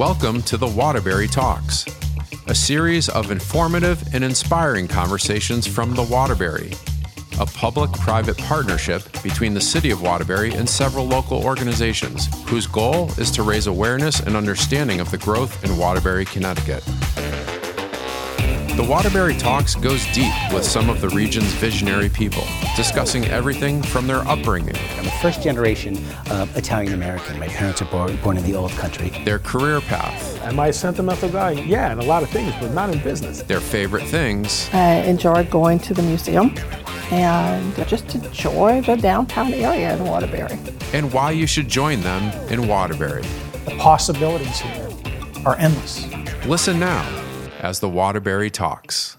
Welcome to the Waterbury Talks, a series of informative and inspiring conversations from the Waterbury, a public private partnership between the City of Waterbury and several local organizations whose goal is to raise awareness and understanding of the growth in Waterbury, Connecticut. The Waterbury Talks goes deep with some of the region's visionary people, discussing everything from their upbringing, I'm a first generation of Italian American. My parents are born, born in the old country. their career path, Am I a sentimental guy? Yeah, in a lot of things, but not in business. their favorite things, I enjoy going to the museum and just enjoy the downtown area in Waterbury. and why you should join them in Waterbury. The possibilities here are endless. Listen now as the Waterbury talks.